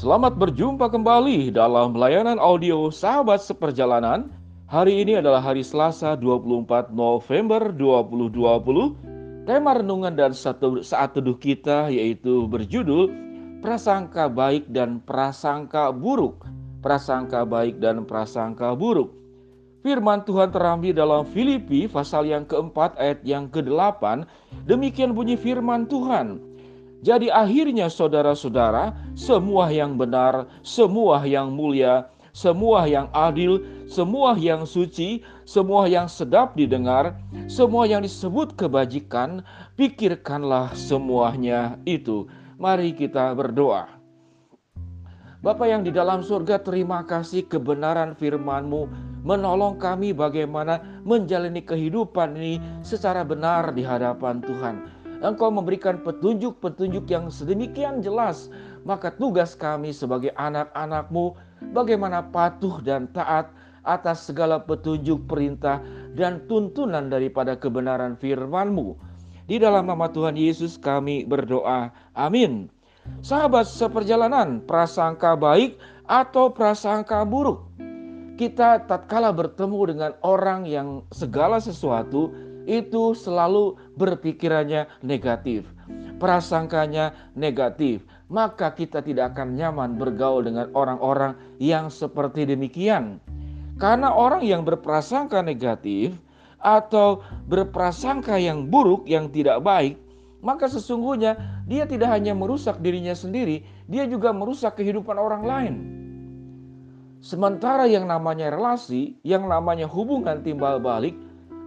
Selamat berjumpa kembali dalam layanan audio Sahabat Seperjalanan. Hari ini adalah hari Selasa 24 November 2020. Tema renungan dan satu saat teduh kita yaitu berjudul Prasangka Baik dan Prasangka Buruk. Prasangka baik dan prasangka buruk. Firman Tuhan terambil dalam Filipi pasal yang keempat ayat yang ke-8. Demikian bunyi firman Tuhan. Jadi akhirnya saudara-saudara, semua yang benar, semua yang mulia, semua yang adil, semua yang suci, semua yang sedap didengar, semua yang disebut kebajikan, pikirkanlah semuanya itu. Mari kita berdoa. Bapa yang di dalam surga, terima kasih kebenaran firman-Mu menolong kami bagaimana menjalani kehidupan ini secara benar di hadapan Tuhan. Engkau memberikan petunjuk-petunjuk yang sedemikian jelas, maka tugas kami sebagai anak-anakmu bagaimana patuh dan taat atas segala petunjuk perintah dan tuntunan daripada kebenaran firman-Mu. Di dalam nama Tuhan Yesus kami berdoa. Amin. Sahabat seperjalanan, prasangka baik atau prasangka buruk. Kita tatkala bertemu dengan orang yang segala sesuatu itu selalu berpikirannya negatif, prasangkanya negatif, maka kita tidak akan nyaman bergaul dengan orang-orang yang seperti demikian. Karena orang yang berprasangka negatif atau berprasangka yang buruk, yang tidak baik, maka sesungguhnya dia tidak hanya merusak dirinya sendiri, dia juga merusak kehidupan orang lain. Sementara yang namanya relasi, yang namanya hubungan timbal balik,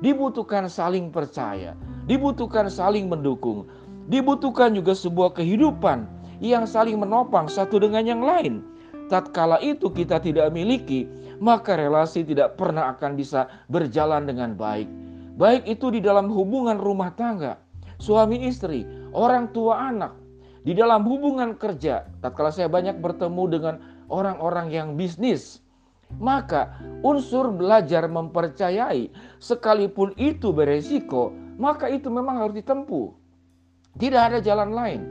dibutuhkan saling percaya, dibutuhkan saling mendukung, dibutuhkan juga sebuah kehidupan yang saling menopang satu dengan yang lain. Tatkala itu kita tidak miliki, maka relasi tidak pernah akan bisa berjalan dengan baik. Baik itu di dalam hubungan rumah tangga, suami istri, orang tua anak, di dalam hubungan kerja. Tatkala saya banyak bertemu dengan orang-orang yang bisnis, maka unsur belajar mempercayai sekalipun itu beresiko, maka itu memang harus ditempuh. Tidak ada jalan lain.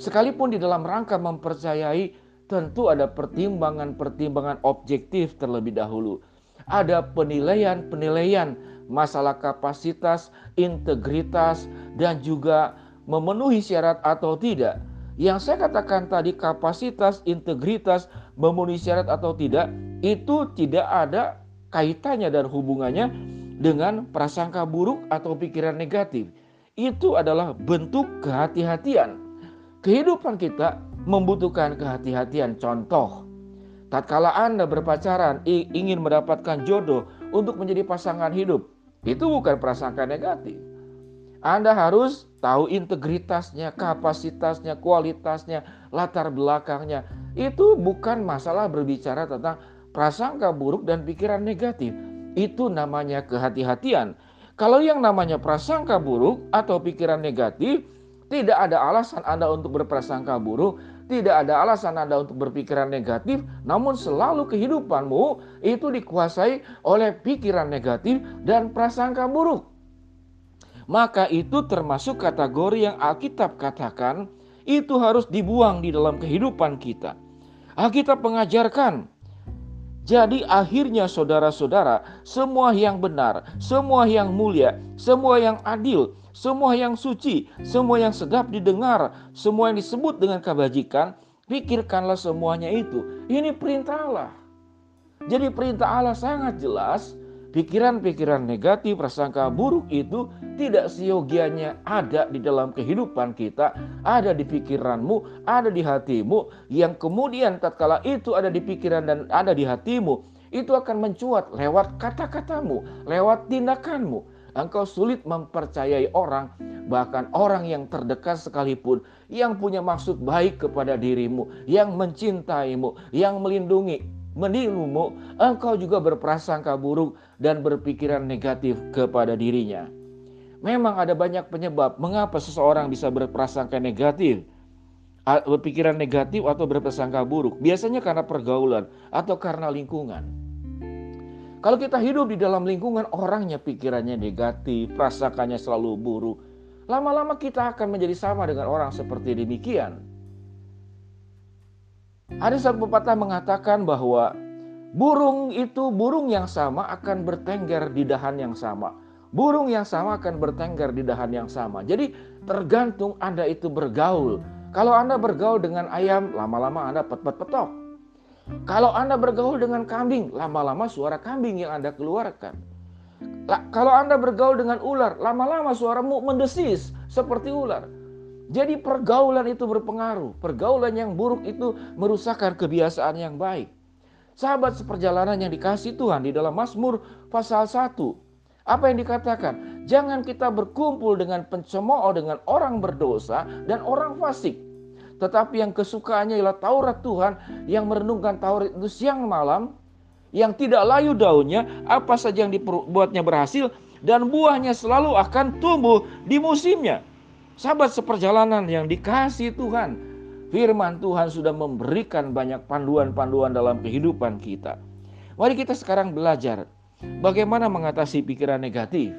Sekalipun di dalam rangka mempercayai tentu ada pertimbangan-pertimbangan objektif terlebih dahulu. Ada penilaian-penilaian masalah kapasitas, integritas, dan juga memenuhi syarat atau tidak. Yang saya katakan tadi kapasitas, integritas, memenuhi syarat atau tidak itu tidak ada kaitannya dan hubungannya dengan prasangka buruk atau pikiran negatif. Itu adalah bentuk kehati-hatian. Kehidupan kita membutuhkan kehati-hatian. Contoh, tatkala Anda berpacaran ingin mendapatkan jodoh untuk menjadi pasangan hidup, itu bukan prasangka negatif. Anda harus tahu integritasnya, kapasitasnya, kualitasnya, latar belakangnya. Itu bukan masalah berbicara tentang prasangka buruk dan pikiran negatif. Itu namanya kehati-hatian. Kalau yang namanya prasangka buruk atau pikiran negatif, tidak ada alasan Anda untuk berprasangka buruk, tidak ada alasan Anda untuk berpikiran negatif, namun selalu kehidupanmu itu dikuasai oleh pikiran negatif dan prasangka buruk. Maka itu termasuk kategori yang Alkitab katakan itu harus dibuang di dalam kehidupan kita. Alkitab mengajarkan jadi akhirnya saudara-saudara, semua yang benar, semua yang mulia, semua yang adil, semua yang suci, semua yang sedap didengar, semua yang disebut dengan kebajikan, pikirkanlah semuanya itu. Ini perintah Allah. Jadi perintah Allah sangat jelas Pikiran-pikiran negatif, prasangka buruk itu tidak seyogianya ada di dalam kehidupan kita, ada di pikiranmu, ada di hatimu, yang kemudian tatkala itu ada di pikiran dan ada di hatimu, itu akan mencuat lewat kata-katamu, lewat tindakanmu. Engkau sulit mempercayai orang, bahkan orang yang terdekat sekalipun, yang punya maksud baik kepada dirimu, yang mencintaimu, yang melindungi, menirumu, engkau juga berprasangka buruk dan berpikiran negatif kepada dirinya. Memang ada banyak penyebab mengapa seseorang bisa berprasangka negatif, berpikiran negatif atau berprasangka buruk. Biasanya karena pergaulan atau karena lingkungan. Kalau kita hidup di dalam lingkungan orangnya pikirannya negatif, prasangkanya selalu buruk, lama-lama kita akan menjadi sama dengan orang seperti demikian. Ada satu pepatah mengatakan bahwa burung itu burung yang sama akan bertengger di dahan yang sama. Burung yang sama akan bertengger di dahan yang sama. Jadi tergantung Anda itu bergaul. Kalau Anda bergaul dengan ayam, lama-lama Anda pet-pet-petok. Kalau Anda bergaul dengan kambing, lama-lama suara kambing yang Anda keluarkan. Kalau Anda bergaul dengan ular, lama-lama suaramu mendesis seperti ular. Jadi pergaulan itu berpengaruh. Pergaulan yang buruk itu merusakkan kebiasaan yang baik. Sahabat seperjalanan yang dikasih Tuhan di dalam Mazmur pasal 1. Apa yang dikatakan? Jangan kita berkumpul dengan pencemooh, dengan orang berdosa dan orang fasik. Tetapi yang kesukaannya ialah Taurat Tuhan yang merenungkan Taurat itu siang malam. Yang tidak layu daunnya, apa saja yang dibuatnya berhasil dan buahnya selalu akan tumbuh di musimnya. Sahabat seperjalanan yang dikasih Tuhan, firman Tuhan sudah memberikan banyak panduan-panduan dalam kehidupan kita. Mari kita sekarang belajar bagaimana mengatasi pikiran negatif.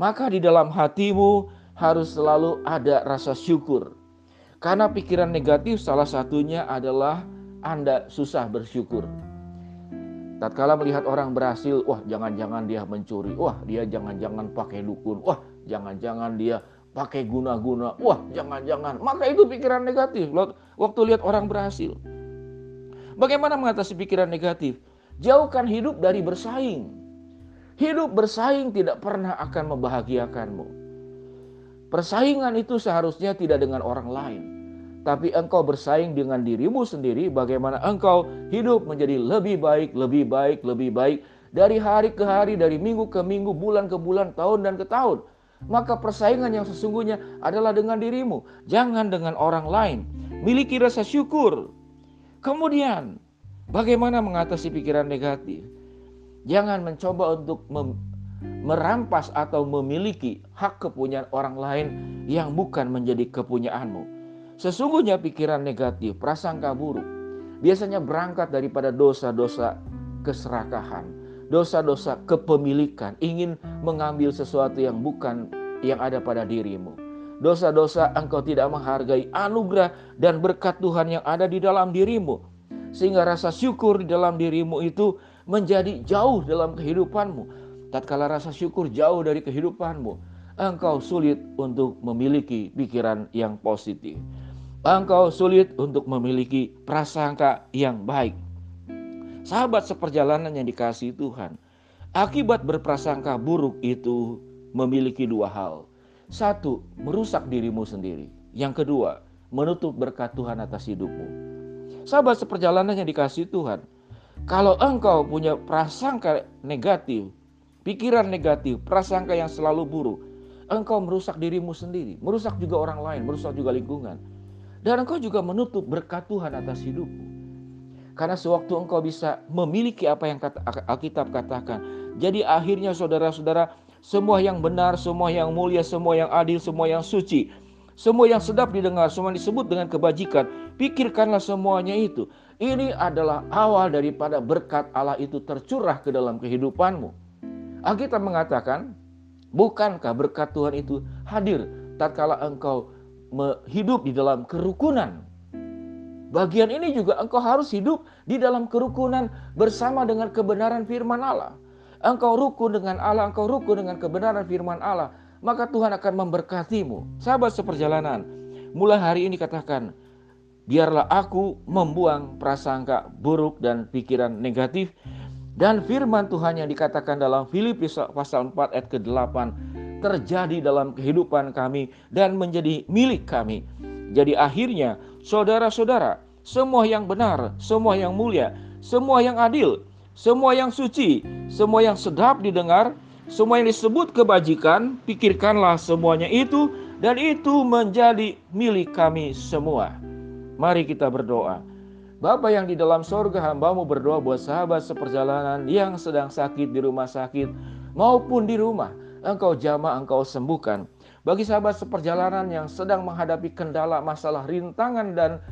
Maka di dalam hatimu harus selalu ada rasa syukur. Karena pikiran negatif salah satunya adalah Anda susah bersyukur. Tatkala melihat orang berhasil, wah jangan-jangan dia mencuri, wah dia jangan-jangan pakai dukun, wah jangan-jangan dia pakai guna-guna. Wah, jangan-jangan. Maka itu pikiran negatif. Waktu lihat orang berhasil. Bagaimana mengatasi pikiran negatif? Jauhkan hidup dari bersaing. Hidup bersaing tidak pernah akan membahagiakanmu. Persaingan itu seharusnya tidak dengan orang lain. Tapi engkau bersaing dengan dirimu sendiri bagaimana engkau hidup menjadi lebih baik, lebih baik, lebih baik. Dari hari ke hari, dari minggu ke minggu, bulan ke bulan, tahun dan ke tahun maka persaingan yang sesungguhnya adalah dengan dirimu, jangan dengan orang lain. Miliki rasa syukur. Kemudian, bagaimana mengatasi pikiran negatif? Jangan mencoba untuk merampas atau memiliki hak kepunyaan orang lain yang bukan menjadi kepunyaanmu. Sesungguhnya pikiran negatif, prasangka buruk, biasanya berangkat daripada dosa-dosa keserakahan dosa-dosa kepemilikan, ingin mengambil sesuatu yang bukan yang ada pada dirimu. Dosa-dosa engkau tidak menghargai anugerah dan berkat Tuhan yang ada di dalam dirimu. Sehingga rasa syukur di dalam dirimu itu menjadi jauh dalam kehidupanmu. Tatkala rasa syukur jauh dari kehidupanmu, engkau sulit untuk memiliki pikiran yang positif. Engkau sulit untuk memiliki prasangka yang baik Sahabat seperjalanan yang dikasih Tuhan, akibat berprasangka buruk itu memiliki dua hal. Satu, merusak dirimu sendiri. Yang kedua, menutup berkat Tuhan atas hidupmu. Sahabat seperjalanan yang dikasih Tuhan, kalau engkau punya prasangka negatif, pikiran negatif, prasangka yang selalu buruk, engkau merusak dirimu sendiri, merusak juga orang lain, merusak juga lingkungan. Dan engkau juga menutup berkat Tuhan atas hidupmu. Karena sewaktu engkau bisa memiliki apa yang Alkitab katakan. Jadi akhirnya saudara-saudara, semua yang benar, semua yang mulia, semua yang adil, semua yang suci, semua yang sedap didengar, semua disebut dengan kebajikan, pikirkanlah semuanya itu. Ini adalah awal daripada berkat Allah itu tercurah ke dalam kehidupanmu. Alkitab mengatakan, bukankah berkat Tuhan itu hadir tatkala engkau hidup di dalam kerukunan Bagian ini juga engkau harus hidup di dalam kerukunan bersama dengan kebenaran firman Allah. Engkau rukun dengan Allah, engkau rukun dengan kebenaran firman Allah, maka Tuhan akan memberkatimu. Sahabat seperjalanan, mulai hari ini katakan, biarlah aku membuang prasangka buruk dan pikiran negatif dan firman Tuhan yang dikatakan dalam Filipi pasal 4 ayat ke-8 terjadi dalam kehidupan kami dan menjadi milik kami. Jadi akhirnya saudara-saudara, semua yang benar, semua yang mulia, semua yang adil, semua yang suci, semua yang sedap didengar, semua yang disebut kebajikan, pikirkanlah semuanya itu dan itu menjadi milik kami semua. Mari kita berdoa. Bapa yang di dalam sorga hambamu berdoa buat sahabat seperjalanan yang sedang sakit di rumah sakit maupun di rumah. Engkau jamah, engkau sembuhkan. Bagi sahabat seperjalanan yang sedang menghadapi kendala, masalah, rintangan, dan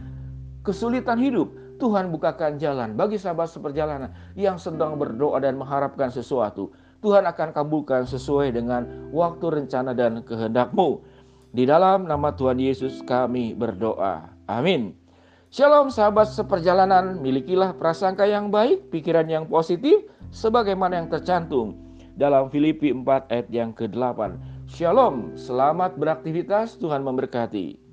kesulitan hidup, Tuhan bukakan jalan bagi sahabat seperjalanan yang sedang berdoa dan mengharapkan sesuatu. Tuhan akan kabulkan sesuai dengan waktu rencana dan kehendakmu. Di dalam nama Tuhan Yesus kami berdoa. Amin. Shalom sahabat seperjalanan, milikilah prasangka yang baik, pikiran yang positif, sebagaimana yang tercantum dalam Filipi 4 ayat yang ke-8. Shalom, selamat beraktivitas, Tuhan memberkati.